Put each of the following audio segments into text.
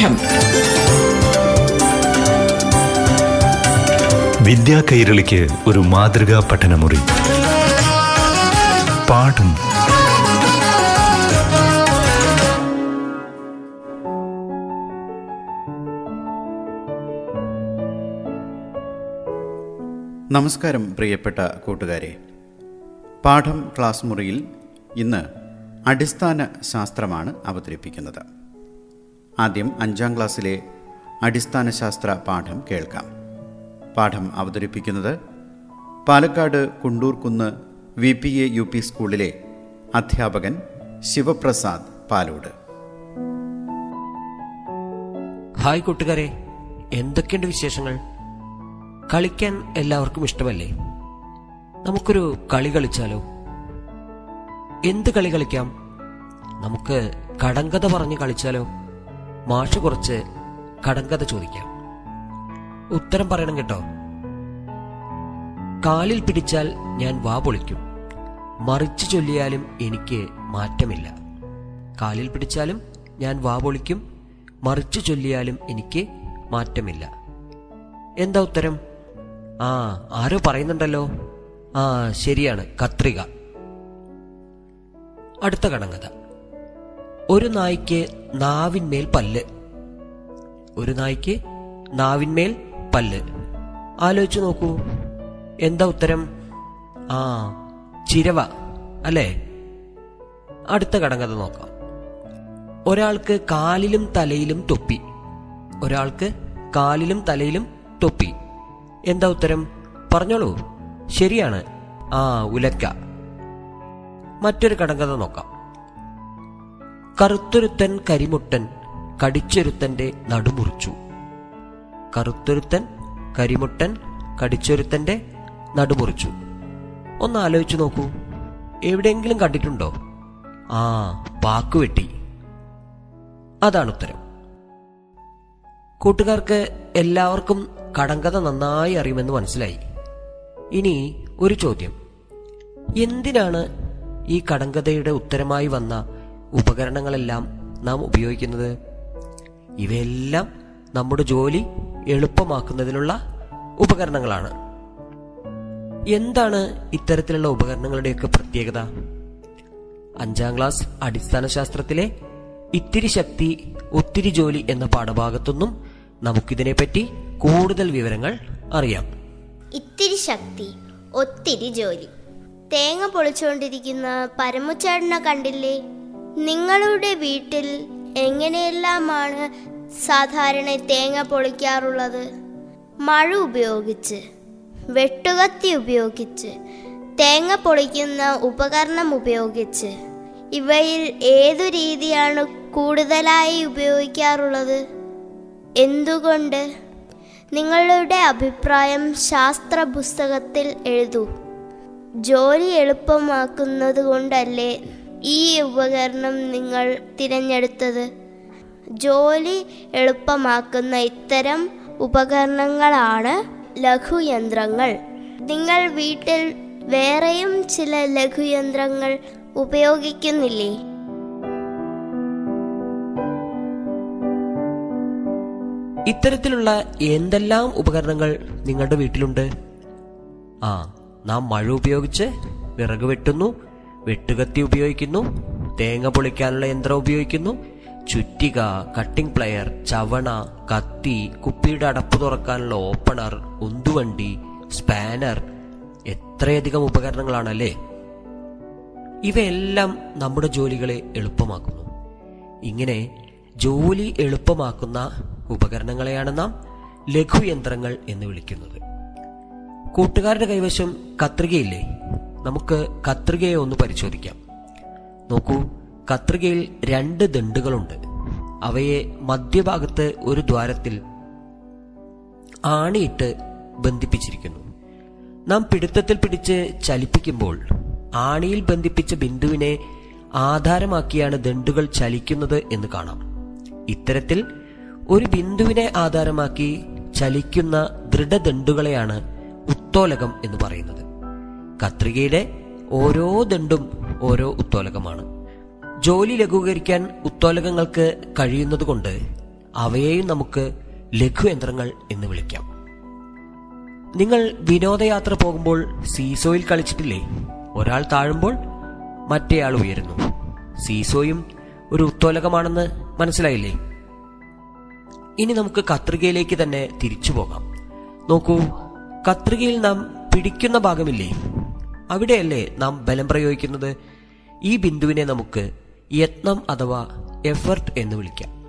പാഠം വിദ്യാ കൈരളിക്ക് ഒരു മാതൃകാ പഠനമുറി. പാഠം. നമസ്കാരം പ്രിയപ്പെട്ട കൂട്ടുകാരെ. പാഠം ക്ലാസ് മുറിയിൽ ഇന്ന് അടിസ്ഥാന ശാസ്ത്രമാണ് അവതരിപ്പിക്കുന്നത്. ആദ്യം അഞ്ചാം ക്ലാസ്സിലെ അടിസ്ഥാന ശാസ്ത്ര പാഠം കേൾക്കാം. പാഠം അവതരിപ്പിക്കുന്നത് Palakkad Kundoorkunnu V P A U P സ്കൂളിലെ അധ്യാപകൻ ശിവപ്രസാദ് പാലോട്. ഹായ് കൂട്ടുകാരെ എന്തൊക്കെയുണ്ട് വിശേഷങ്ങൾ? കളിക്കാൻ എല്ലാവർക്കും ഇഷ്ടമല്ലേ? നമുക്കൊരു കളി കളിച്ചാലോ? എന്ത് കളി കളിക്കാം? നമുക്ക് കടങ്കഥ പറഞ്ഞ് കളിച്ചാലോ? മാഷ് കുറച്ച് കടങ്കഥ ചോദിക്കാം. ഉത്തരം പറയണം കേട്ടോ. കാലിൽ പിടിച്ചാൽ ഞാൻ വാ പൊളിക്കും. മറിച്ചു ചൊല്ലിയാലും എനിക്ക് മാറ്റമില്ല. കാലിൽ പിടിച്ചാലും ഞാൻ വാ പൊളിക്കും. മറിച്ചു ചൊല്ലിയാലും എനിക്ക് മാറ്റമില്ല. എന്താ ഉത്തരം? ആ ആരോ പറയുന്നുണ്ടല്ലോ. ആ ശരിയാണ് കത്രിക. അടുത്ത കടങ്കഥ. ഒരു നായ്ക്ക് നാവിന്മേൽ പല്ല്. ഒരു നായ്ക്ക് നാവിന്മേൽ പല്ല്. ആലോചിച്ചു നോക്കൂ. എന്താ ഉത്തരം? ആ ചിരവ അല്ലേ? അടുത്ത കടങ്കഥ നോക്കാം. ഒരാൾക്ക് കാലിലും തലയിലും തൊപ്പി. ഒരാൾക്ക് കാലിലും തലയിലും തൊപ്പി. എന്താ ഉത്തരം? പറഞ്ഞോളൂ. ശരിയാണ്. ആ ഉലക്ക. മറ്റൊരു കടങ്കഥ നോക്കാം. കറുത്തൊരുത്തൻ കരിമുട്ടൻ കടിച്ചൊരുത്തന്റെ നടുമുറിച്ചു. കറുത്തൊരുത്തൻ കരിമുട്ടൻ കടിച്ചൊരുത്തന്റെ നടുമുറിച്ചു. ഒന്ന് ആലോചിച്ചു നോക്കൂ. എവിടെയെങ്കിലും കണ്ടിട്ടുണ്ടോ? ആ പാക്കുവെട്ടി അതാണ് ഉത്തരം. കൂട്ടുകാർക്ക് എല്ലാവർക്കും കടങ്കഥ നന്നായി അറിയുമെന്ന് മനസ്സിലായി. ഇനി ഒരു ചോദ്യം. എന്തിനാണ് ഈ കടങ്കഥയുടെ ഉത്തരമായി വന്ന ഉപകരണങ്ങളെല്ലാം നാം ഉപയോഗിക്കുന്നത്. ഇവയെല്ലാം നമ്മുടെ ജോലി എളുപ്പമാക്കുന്നതിനുള്ള ഉപകരണങ്ങളാണ്. എന്താണ് ഇത്തരത്തിലുള്ള ഉപകരണങ്ങളുടെയൊക്കെ പ്രത്യേകത? അഞ്ചാം ക്ലാസ് അടിസ്ഥാന ശാസ്ത്രത്തിലെ ഇത്തിരി ശക്തി ഒത്തിരി ജോലി എന്ന പാഠഭാഗത്തൊന്നും നമുക്കിതിനെപ്പറ്റി കൂടുതൽ വിവരങ്ങൾ അറിയാം. ഇത്തിരി ശക്തി ഒത്തിരി ജോലി. തേങ്ങ പൊളിച്ചുകൊണ്ടിരിക്കുന്ന പരമുച്ചേട്ടനെ കണ്ടില്ലേ? നിങ്ങളുടെ വീട്ടിൽ എങ്ങനെയെല്ലാമാണ് സാധാരണ തേങ്ങ പൊളിക്കാറുള്ളത്? മഴ ഉപയോഗിച്ച് വെട്ടുകത്തി ഉപയോഗിച്ച് തേങ്ങ പൊളിക്കുന്ന ഉപകരണം ഉപയോഗിച്ച് ഇവയിൽ ഏതു രീതിയാണ് കൂടുതലായി ഉപയോഗിക്കാറുള്ളത്? എന്തുകൊണ്ട്? നിങ്ങളുടെ അഭിപ്രായം ശാസ്ത്ര പുസ്തകത്തിൽ എഴുതൂ. ജോലി എളുപ്പമാക്കുന്നത് കൊണ്ടല്ലേ ഈ ഉപകരണം നിങ്ങൾ തിരഞ്ഞെടുത്തത്. ജോലി എളുപ്പമാക്കുന്ന ഇത്തരം ഉപകരണങ്ങളാണ് ലഘുയന്ത്രങ്ങൾ. നിങ്ങൾ വീട്ടിൽ വേറെയും ചില ലഘുയന്ത്രങ്ങൾ ഉപയോഗിക്കുന്നില്ലേ? ഇത്തരത്തിലുള്ള എന്തെല്ലാം ഉപകരണങ്ങൾ നിങ്ങളുടെ വീട്ടിലുണ്ട്? ആ നാം മഴ ഉപയോഗിച്ച് വിറക് വെട്ടുന്നു വെട്ടുകത്തി ഉപയോഗിക്കുന്നു തേങ്ങ പൊളിക്കാനുള്ള യന്ത്രം ഉപയോഗിക്കുന്നു ചുറ്റിക കട്ടിംഗ് പ്ലയർ ചവണ കത്തി കുപ്പിയുടെ അടപ്പ് തുറക്കാനുള്ള ഓപ്പണർ ഉന്തുവണ്ടി സ്പാനർ എത്രയധികം ഉപകരണങ്ങളാണല്ലേ? ഇവയെല്ലാം നമ്മുടെ ജോലികളെ എളുപ്പമാക്കുന്നു. ഇങ്ങനെ ജോലി എളുപ്പമാക്കുന്ന ഉപകരണങ്ങളെയാണ് നാം ലഘുയന്ത്രങ്ങൾ എന്ന് വിളിക്കുന്നത്. കൂട്ടുകാരുടെ കൈവശം കത്രികയില്ലേ? നമുക്ക് കത്രികയെ ഒന്ന് പരിശോധിക്കാം. നോക്കൂ കത്രികയിൽ രണ്ട് ദണ്ടുകളുണ്ട് അവയെ മധ്യഭാഗത്ത് ഒരു ദ്വാരത്തിൽ ആണിയിട്ട് ബന്ധിപ്പിച്ചിരിക്കുന്നു. നാം പിടുത്തത്തിൽ പിടിച്ച് ചലിപ്പിക്കുമ്പോൾ ആണിയിൽ ബന്ധിപ്പിച്ച ബിന്ദുവിനെ ആധാരമാക്കിയാണ് ദണ്ടുകൾ ചലിക്കുന്നത് എന്ന് കാണാം. ഇത്തരത്തിൽ ഒരു ബിന്ദുവിനെ ആധാരമാക്കി ചലിക്കുന്ന ദൃഢദണ്ടുകളെയാണ് ഉത്തോലകം എന്ന് പറയുന്നത്. കത്രികയുടെ ഓരോ ദണ്ടും ഓരോ ഉത്തോലകമാണ്. ജോലി ലഘൂകരിക്കാൻ ഉത്തോലകങ്ങൾക്ക് കഴിയുന്നതുകൊണ്ട് അവയെയും നമുക്ക് ലഘുയന്ത്രങ്ങൾ എന്ന് വിളിക്കാം. നിങ്ങൾ വിനോദയാത്ര പോകുമ്പോൾ സീസോയിൽ കളിച്ചിട്ടില്ലേ? ഒരാൾ താഴുമ്പോൾ മറ്റേയാൾ ഉയരുന്നു. സീസോയും ഒരു ഉത്തോലകമാണെന്ന് മനസ്സിലായില്ലേ? ഇനി നമുക്ക് കത്രികയിലേക്ക് തന്നെ തിരിച്ചു പോകാം. നോക്കൂ കത്രികയിൽ നാം പിടിക്കുന്ന ഭാഗമില്ലേ? അവിടെയല്ലേ നാം ബലം പ്രയോഗിക്കുന്നത്? ഈ ബിന്ദുവിനെ നമുക്ക് യത്നം അഥവാ എഫർട്ട് എന്ന് വിളിക്കാം.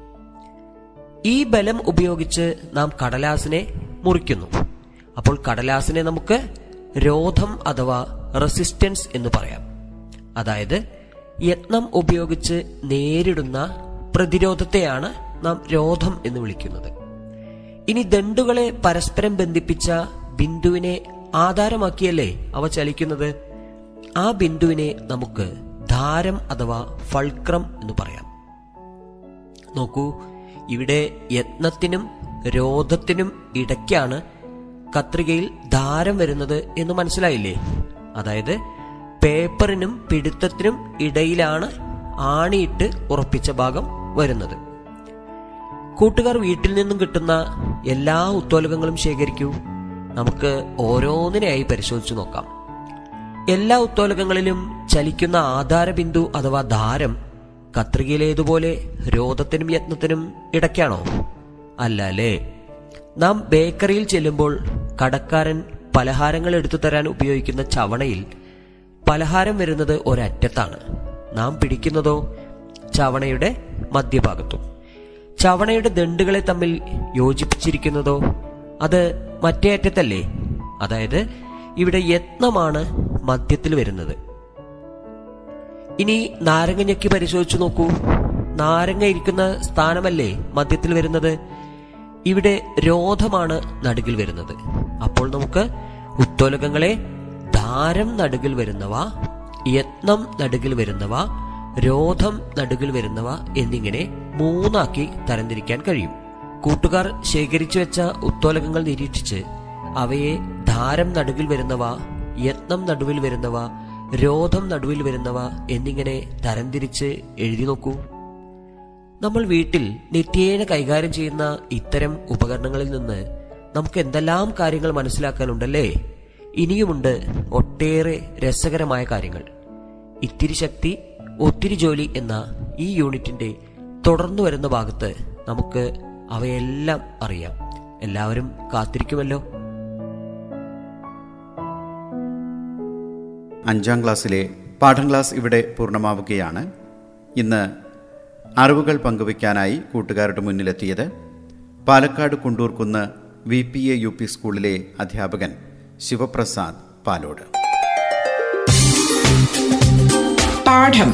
ഈ ബലം ഉപയോഗിച്ച് നാം കടലാസിനെ മുറിക്കുന്നു. അപ്പോൾ കടലാസിനെ നമുക്ക് രോധം അഥവാ റെസിസ്റ്റൻസ് എന്ന് പറയാം. അതായത് യത്നം ഉപയോഗിച്ച് നേരിടുന്ന പ്രതിരോധത്തെയാണ് നാം രോധം എന്ന് വിളിക്കുന്നത്. ഇനി ദണ്ടുകളെ പരസ്പരം ബന്ധിപ്പിച്ച ബിന്ദുവിനെ ആധാരമാക്കിയല്ലേ അവ ചലിക്കുന്നത്? ആ ബിന്ദുവിനെ നമുക്ക് ധാരം അഥവാ ഫൾക്രം എന്ന് പറയാം. നോക്കൂ ഇവിടെ യത്നത്തിനും രോധത്തിനും ഇടയ്ക്കാണ് കത്രികയിൽ ധാരം വരുന്നത് എന്ന് മനസ്സിലായില്ലേ? അതായത് പേപ്പറിനും പിടുത്തത്തിനും ഇടയിലാണ് ആണിയിട്ട് ഉറപ്പിച്ച ഭാഗം വരുന്നത്. കൂട്ടുകാർ വീട്ടിൽ നിന്നും കിട്ടുന്ന എല്ലാ ഉത്തോലകങ്ങളും ശേഖരിക്കൂ. നമുക്ക് ഓരോന്നിനെയായി പരിശോധിച്ചു നോക്കാം. എല്ലാ ഉത്തോലകങ്ങളിലും ചലിക്കുന്ന ആധാരബിന്ദു അഥവാ ധാരം കത്രികയിലേതുപോലെ രോധത്തിനും യത്നത്തിനും ഇടയ്ക്കാണോ? അല്ല അല്ലേ നാം ബേക്കറിയിൽ ചെല്ലുമ്പോൾ കടക്കാരൻ പലഹാരങ്ങൾ എടുത്തു തരാൻ ഉപയോഗിക്കുന്ന ചവണയിൽ പലഹാരം വരുന്നത് ഒരറ്റത്താണ്. നാം പിടിക്കുന്നതോ ചവണയുടെ മധ്യഭാഗത്തും. ചവണയുടെ ദണ്ടുകളെ തമ്മിൽ യോജിപ്പിച്ചിരിക്കുന്നതോ അത് മറ്റേ അറ്റത്തല്ലേ? അതായത് ഇവിടെ യത്നമാണ് മധ്യത്തിൽ വരുന്നത്. ഇനി നാരങ്ങ ഞെക്കി പരിശോധിച്ചു നോക്കൂ. നാരങ്ങ ഇരിക്കുന്ന സ്ഥാനമല്ലേ മധ്യത്തിൽ വരുന്നത്? ഇവിടെ രോധമാണ് നടുകിൽ വരുന്നത്. അപ്പോൾ നമുക്ക് ഉത്തോലകങ്ങളെ ധാരം നടുകിൽ വരുന്നവ യത്നം നടുകിൽ വരുന്നവ രോധം നടുകിൽ വരുന്നവ എന്നിങ്ങനെ മൂന്നാക്കി തരംതിരിക്കാൻ കഴിയും. കൂട്ടുകാർ ശേഖരിച്ചു വെച്ച ഉത്തോലകങ്ങൾ നിരീക്ഷിച്ച് അവയെ ധാരം നടുവിൽ വരുന്നവ യത്നം നടുവിൽ വരുന്നവ രോധം നടുവിൽ വരുന്നവ എന്നിങ്ങനെ തരംതിരിച്ച് എഴുതി നോക്കൂ. നമ്മൾ വീട്ടിൽ നിത്യേന കൈകാര്യം ചെയ്യുന്ന ഇത്തരം ഉപകരണങ്ങളിൽ നിന്ന് നമുക്ക് എന്തെല്ലാം കാര്യങ്ങൾ മനസ്സിലാക്കാനുണ്ടല്ലേ? ഇനിയുമുണ്ട് ഒട്ടേറെ രസകരമായ കാര്യങ്ങൾ. ഇത്തിരി ശക്തി ഒത്തിരി ജോലി എന്ന ഈ യൂണിറ്റിന്റെ തുടർന്നു വരുന്ന ഭാഗത്ത് നമുക്ക് അവയെല്ലാം അറിയാം. എല്ലാവരും കാത്തിരിക്കുമല്ലോ. അഞ്ചാം ക്ലാസ്സിലെ പാഠം ക്ലാസ് ഇവിടെ പൂർണമാവുകയാണ്. ഇന്ന് അറിവുകൾ പങ്കുവയ്ക്കാനായി കൂട്ടുകാരുടെ മുന്നിലെത്തിയത് Palakkad Kundoorkunnu V P A U P സ്കൂളിലെ അധ്യാപകൻ ശിവപ്രസാദ് പാലോട്. പാഠം.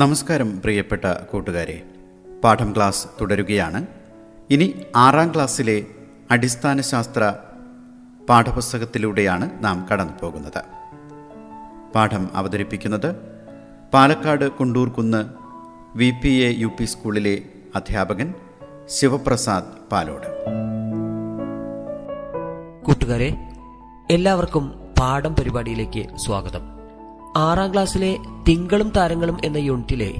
നമസ്കാരം പ്രിയപ്പെട്ട കൂട്ടുകാരെ. പാഠം ക്ലാസ് തുടരുകയാണ്. ഇനി ആറാം ക്ലാസ്സിലെ അടിസ്ഥാന ശാസ്ത്ര പാഠപുസ്തകത്തിലൂടെയാണ് നാം കടന്നു പോകുന്നത് പാഠം അവതരിപ്പിക്കുന്നത് Palakkad Kundoorkunnu V P A U P സ്കൂളിലെ അധ്യാപകൻ ശിവപ്രസാദ് പാലോട്. കൂട്ടുകാരെ എല്ലാവർക്കും പാഠം പരിപാടിയിലേക്ക് സ്വാഗതം. ആറാം ക്ലാസ്സിലെ തിങ്കളും താരങ്ങളും എന്ന യൂണിറ്റിലെ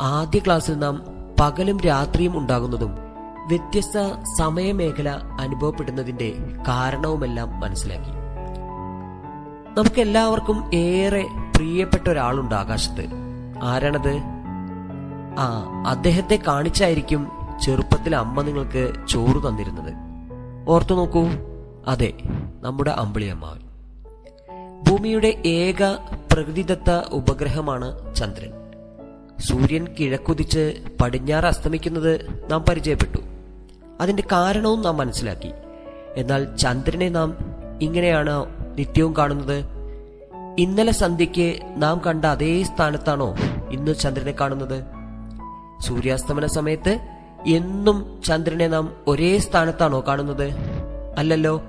ആദ്യ ക്ലാസ്സിൽ നാം പകലും രാത്രിയും ഉണ്ടാകുന്നതും വ്യത്യസ്ത സമയമേഖല അനുഭവപ്പെടുന്നതിന്റെ കാരണവുമെല്ലാം മനസ്സിലാക്കി. നമുക്കെല്ലാവർക്കും ഏറെ പ്രിയപ്പെട്ട ഒരാളുണ്ട് ആകാശത്ത്. ആരാണത്? ആ അദ്ദേഹത്തെ കാണിച്ചായിരിക്കും ചെറുപ്പത്തിൽ അമ്മ നിങ്ങൾക്ക് ചോറ് തന്നിരുന്നത്. ഓർത്തു നോക്കൂ. അതെ നമ്മുടെ അമ്പിളിയമ്മാവൻ. ഭൂമിയുടെ ഏക പ്രകൃതിദത്ത ഉപഗ്രഹമാണ് ചന്ദ്രൻ. സൂര്യൻ കിഴക്കുതിച്ച് പടിഞ്ഞാറ് അസ്തമിക്കുന്നത് നാം പരിചയപ്പെട്ടു. അതിന്റെ കാരണവും നാം മനസ്സിലാക്കി. എന്നാൽ ചന്ദ്രനെ നാം ഇങ്ങനെയാണ് നിത്യവും കാണുന്നത്. ഇന്നലെ സന്ധ്യയ്ക്ക് നാം കണ്ട അതേ സ്ഥാനത്താണോ ഇന്ന് ചന്ദ്രനെ കാണുന്നത്? സൂര്യാസ്തമന സമയത്ത് എന്നും ചന്ദ്രനെ നാം ഒരേ സ്ഥാനത്താണോ കാണുന്നത്? അല്ലല്ലോ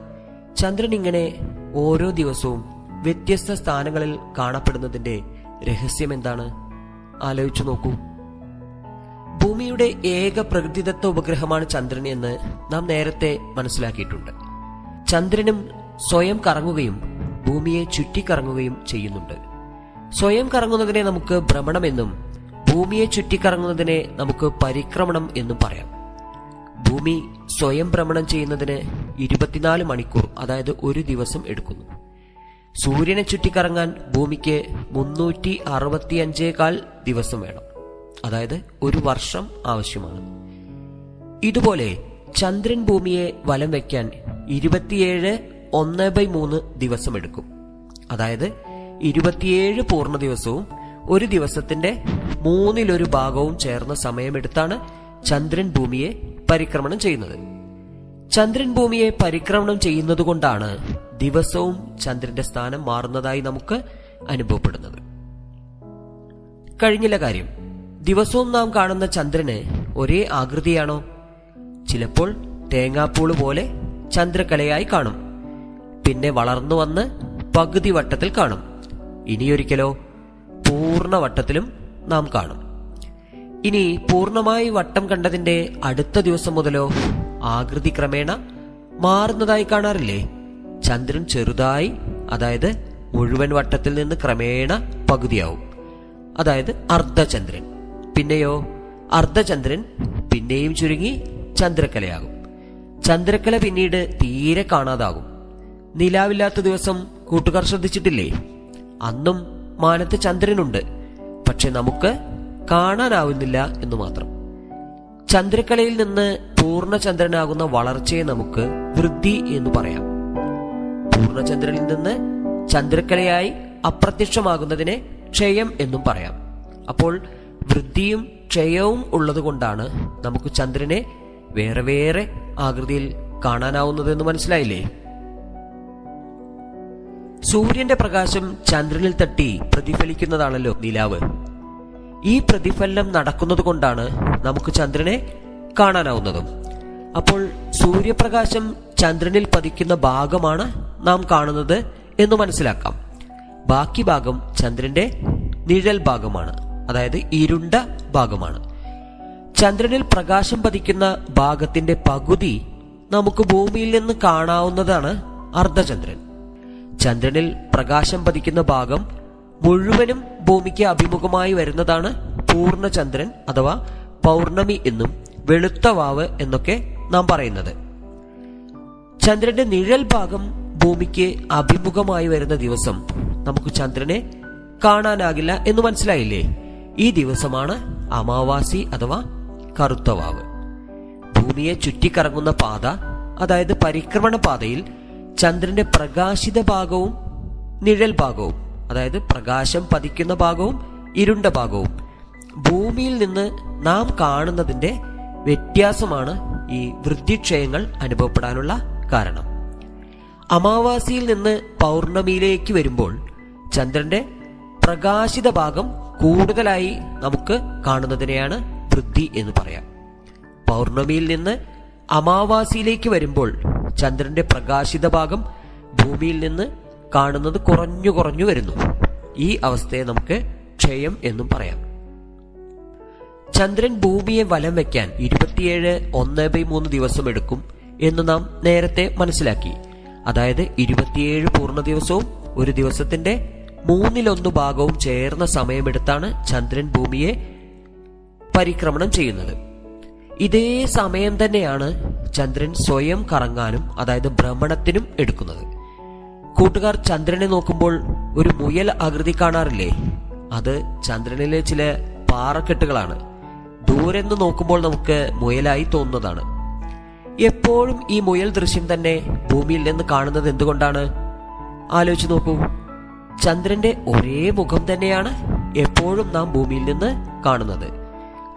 ചന്ദ്രൻ ഇങ്ങനെ ഓരോ ദിവസവും വ്യത്യസ്ത സ്ഥാനങ്ങളിൽ കാണപ്പെടുന്നതിന്റെ രഹസ്യം എന്താണ് ആലോചിച്ചു നോക്കൂ. ഭൂമിയുടെ ഏക പ്രകൃതിദത്ത ഉപഗ്രഹമാണ് ചന്ദ്രൻ എന്ന് നാം നേരത്തെ മനസ്സിലാക്കിയിട്ടുണ്ട്. ചന്ദ്രനും സ്വയം കറങ്ങുകയും ഭൂമിയെ ചുറ്റിക്കറങ്ങുകയും ചെയ്യുന്നുണ്ട്. സ്വയം കറങ്ങുന്നതിനെ നമുക്ക് ഭ്രമണമെന്നും ഭൂമിയെ ചുറ്റിക്കറങ്ങുന്നതിനെ നമുക്ക് പരിക്രമണം എന്നും പറയാം. ഭൂമി സ്വയം ഭ്രമണം ചെയ്യുന്നതിന് ഇരുപത്തിനാല് മണിക്കൂർ അതായത് ഒരു ദിവസം എടുക്കുന്നു. സൂര്യനെ ചുറ്റിക്കറങ്ങാൻ ഭൂമിക്ക് മുന്നൂറ്റി അറുപത്തിയഞ്ചേകാൽ ദിവസം വേണം. അതായത് ഒരു വർഷം ആവശ്യമാണ്. ഇതുപോലെ ചന്ദ്രൻ ഭൂമിയെ വലം വയ്ക്കാൻ ഇരുപത്തിയേഴ് ഒന്ന് ബൈ മൂന്ന് ദിവസം എടുക്കും അതായത് ഇരുപത്തിയേഴ് പൂർണ ദിവസവും ഒരു ദിവസത്തിന്റെ മൂന്നിലൊരു ഭാഗവും ചേർന്ന സമയമെടുത്താണ് ചന്ദ്രൻ ഭൂമിയെ പരിക്രമണം ചെയ്യുന്നത്. ചന്ദ്രൻ ഭൂമിയെ പരിക്രമണം ചെയ്യുന്നതുകൊണ്ടാണ് ദിവസവും ചന്ദ്രന്റെ സ്ഥാനം മാറുന്നതായി നമുക്ക് അനുഭവപ്പെടുന്നത്. കഴിഞ്ഞില്ല കാര്യം. ദിവസവും നാം കാണുന്ന ചന്ദ്രന് ഒരേ ആകൃതിയാണോ? ചിലപ്പോൾ തേങ്ങാപ്പൂൾ പോലെ ചന്ദ്രകലയായി കാണും. പിന്നെ വളർന്നു വന്ന് പകുതി വട്ടത്തിൽ കാണും. ഇനിയൊരിക്കലോ പൂർണ വട്ടത്തിലും നാം കാണും. ഇനി പൂർണമായി വട്ടം കണ്ടതിന്റെ അടുത്ത ദിവസം മുതലോ ആകൃതി ക്രമേണ മാറുന്നതായി കാണാറില്ലേ? ചന്ദ്രൻ ചെറുതായി അതായത് മുഴുവൻ വട്ടത്തിൽ നിന്ന് ക്രമേണ പകുതിയാവും. അതായത് അർദ്ധചന്ദ്രൻ. പിന്നെയോ അർദ്ധചന്ദ്രൻ പിന്നെയും ചുരുങ്ങി ചന്ദ്രക്കലയാകും. ചന്ദ്രക്കല പിന്നീട് തീരെ കാണാതാകും. നിലാവില്ലാത്ത ദിവസം കൂട്ടുകാർ ശ്രദ്ധിച്ചിട്ടില്ലേ? അന്നും മാനത്ത് ചന്ദ്രനുണ്ട്. പക്ഷെ നമുക്ക് കാണാനാവുന്നില്ല എന്ന് മാത്രം. ചന്ദ്രക്കലയിൽ നിന്ന് പൂർണചന്ദ്രനാകുന്ന വളർച്ചയെ നമുക്ക് വൃദ്ധി എന്ന് പറയാം. പൂർണചന്ദ്രനിൽ നിന്ന് ചന്ദ്രക്കലയായി അപ്രത്യക്ഷമാകുന്നതിനെ ക്ഷയം എന്നും പറയാം. അപ്പോൾ വൃദ്ധിയും ക്ഷയവും ഉള്ളതുകൊണ്ടാണ് നമുക്ക് ചന്ദ്രനെ വേറെ വേറെ ആകൃതിയിൽ കാണാനാവുന്നതെന്ന് മനസ്സിലായില്ലേ? സൂര്യന്റെ പ്രകാശം ചന്ദ്രനിൽ തട്ടി പ്രതിഫലിക്കുന്നതാണല്ലോ നിലാവ്. ഈ പ്രതിഫലനം നടക്കുന്നത് കൊണ്ടാണ് നമുക്ക് ചന്ദ്രനെ കാണാനാവുന്നതും. അപ്പോൾ സൂര്യപ്രകാശം ചന്ദ്രനിൽ പതിക്കുന്ന ഭാഗമാണ് നാം കാണുന്നത് എന്ന് മനസ്സിലാക്കാം. ബാക്കി ഭാഗം ചന്ദ്രന്റെ നിഴൽ ഭാഗമാണ്. അതായത് ഇരുണ്ട ഭാഗമാണ്. ചന്ദ്രനിൽ പ്രകാശം പതിക്കുന്ന ഭാഗത്തിന്റെ പകുതി നമുക്ക് ഭൂമിയിൽ നിന്ന് കാണാവുന്നതാണ് അർദ്ധചന്ദ്രൻ. ചന്ദ്രനിൽ പ്രകാശം പതിക്കുന്ന ഭാഗം മുഴുവനും ഭൂമിക്ക് അഭിമുഖമായി വരുന്നതാണ് പൂർണചന്ദ്രൻ അഥവാ പൗർണമി എന്നും വെളുത്ത വാവ് എന്നൊക്കെ നാം പറയുന്നത്. ചന്ദ്രന്റെ നിഴൽ ഭാഗം ഭൂമിക്ക് അഭിമുഖമായി വരുന്ന ദിവസം നമുക്ക് ചന്ദ്രനെ കാണാനാകില്ല എന്ന് മനസ്സിലായില്ലേ? ഈ ദിവസമാണ് അമാവാസി അഥവാ കറുത്ത വാവ്. ഭൂമിയെ ചുറ്റിക്കറങ്ങുന്ന പാത അതായത് പരിക്രമണ പാതയിൽ ചന്ദ്രന്റെ പ്രകാശിത ഭാഗവും നിഴൽ ഭാഗവും അതായത് പ്രകാശം പതിക്കുന്ന ഭാഗവും ഇരുണ്ട ഭാഗവും ഭൂമിയിൽ നിന്ന് നാം കാണുന്നതിന്റെ വ്യത്യാസമാണ് ഈ വൃദ്ധിക്ഷയങ്ങൾ അനുഭവപ്പെടാനുള്ള കാരണം. അമാവാസിയിൽ നിന്ന് പൗർണമിയിലേക്ക് വരുമ്പോൾ ചന്ദ്രന്റെ പ്രകാശിത ഭാഗം കൂടുതലായി നമുക്ക് കാണുന്നതിനെയാണ് വൃദ്ധി എന്ന് പറയാം. പൗർണമിയിൽ നിന്ന് അമാവാസിയിലേക്ക് വരുമ്പോൾ ചന്ദ്രന്റെ പ്രകാശിത ഭാഗം ഭൂമിയിൽ നിന്ന് കാണുന്നത് കുറഞ്ഞു കുറഞ്ഞു വരുന്നു. ഈ അവസ്ഥയെ നമുക്ക് ക്ഷയം എന്നും പറയാം. ചന്ദ്രൻ ഭൂമിയെ വലം വെക്കാൻ ഇരുപത്തിയേഴ് ഒന്ന് ബൈ മൂന്ന് ദിവസം എടുക്കും എന്ന് നാം നേരത്തെ മനസ്സിലാക്കി. അതായത് ഇരുപത്തിയേഴ് പൂർണ ദിവസവും ഒരു ദിവസത്തിന്റെ മൂന്നിലൊന്ന് ഭാഗവും ചേർന്ന സമയമെടുത്താണ് ചന്ദ്രൻ ഭൂമിയെ പരിക്രമണം ചെയ്യുന്നത്. ഇതേ സമയം തന്നെയാണ് ചന്ദ്രൻ സ്വയം കറങ്ങാനും അതായത് ഭ്രമണത്തിനും എടുക്കുന്നത്. കൂട്ടുകാർ ചന്ദ്രനെ നോക്കുമ്പോൾ ഒരു മുയൽ ആകൃതി കാണാറില്ലേ? അത് ചന്ദ്രനിലെ ചില പാറക്കെട്ടുകളാണ്. ദൂരെ നിന്ന് നോക്കുമ്പോൾ നമുക്ക് മുയലായി തോന്നുന്നതാണ്. എപ്പോഴും ഈ മുയൽ ദൃശ്യം തന്നെ ഭൂമിയിൽ നിന്ന് കാണുന്നത് എന്തുകൊണ്ടാണ്? ആലോചിച്ച് നോക്കൂ. ചന്ദ്രന്റെ ഒരേ മുഖം തന്നെയാണ് എപ്പോഴും നാം ഭൂമിയിൽ നിന്ന് കാണുന്നത്.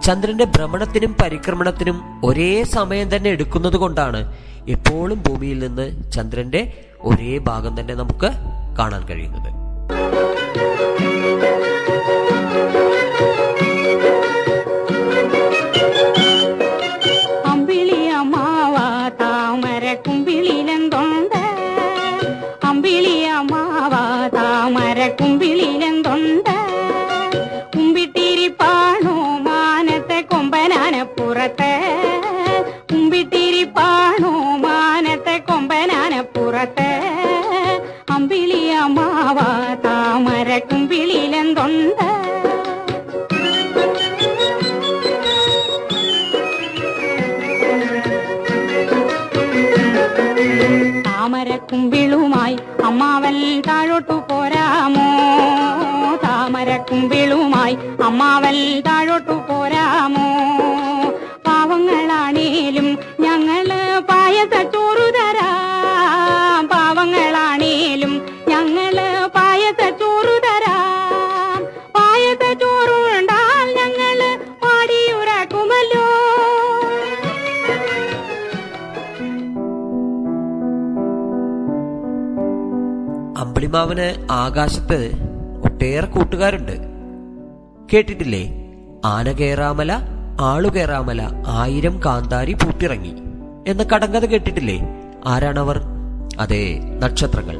ചന്ദ്രന്റെ ഭ്രമണത്തിനും പരിക്രമണത്തിനും ഒരേ സമയം തന്നെ എടുക്കുന്നത് കൊണ്ടാണ് എപ്പോഴും ഭൂമിയിൽ നിന്ന് ചന്ദ്രന്റെ ഒരേ ഭാഗം തന്നെ നമുക്ക് കാണാൻ കഴിയുന്നത്. കുമ്പിളിലെന്തൊണ്ട അമ്പിളിയമ്മാവ താമര കുമ്പിളിലെന്തൊണ്ട താമരക്കുമ്പിളുമായി അമ്മാവൻ താഴോട്ടു പോരാമോ? താമര കുമ്പിളുമായി അമ്മാവൻ താഴോട്ടു പോരാമോ? പാവങ്ങളാണേലും ഞങ്ങൾ പായസ ചോറു തരാം. അമ്പിളിമാവന് ആകാശത്ത് ഒട്ടേറെ കൂട്ടുകാരുണ്ട്. കേട്ടിട്ടില്ലേ? ആന കയറാമല ആളു കയറാമല ആയിരം കാന്താരി പൂട്ടിറങ്ങി എന്ന കടങ്കഥ കേട്ടിട്ടില്ലേ? ആരാണവർ? അതെ നക്ഷത്രങ്ങൾ.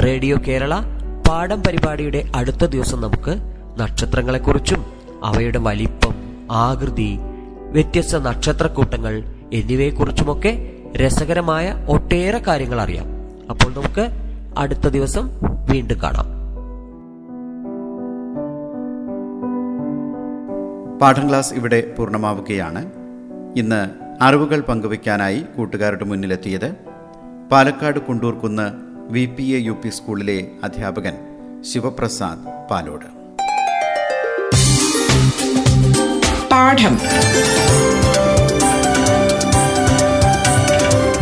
റേഡിയോ കേരള പാഠം പരിപാടിയുടെ അടുത്ത ദിവസം നമുക്ക് നക്ഷത്രങ്ങളെക്കുറിച്ചും അവയുടെ വലിപ്പം ആകൃതി വ്യത്യസ്ത നക്ഷത്രക്കൂട്ടങ്ങൾ എന്നിവയെക്കുറിച്ചുമൊക്കെ രസകരമായ ഒട്ടേറെ കാര്യങ്ങൾ അറിയാം. അപ്പോൾ നമുക്ക് അടുത്ത ദിവസം വീണ്ടും കാണാം. പാഠം ക്ലാസ് ഇവിടെ പൂർണമാവുകയാണ്. ഇന്ന് അറിവുകൾ പങ്കുവയ്ക്കാനായി കൂട്ടുകാരുടെ മുന്നിലെത്തിയത് Palakkad Kundoorkunnu V P A U P സ്കൂളിലെ അധ്യാപകൻ ശിവപ്രസാദ് പാലോട്. പാഠം.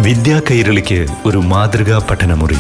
വിദ്യാ കൈരളിക്ക് ഒരു മാതൃകാ പഠനമുറി.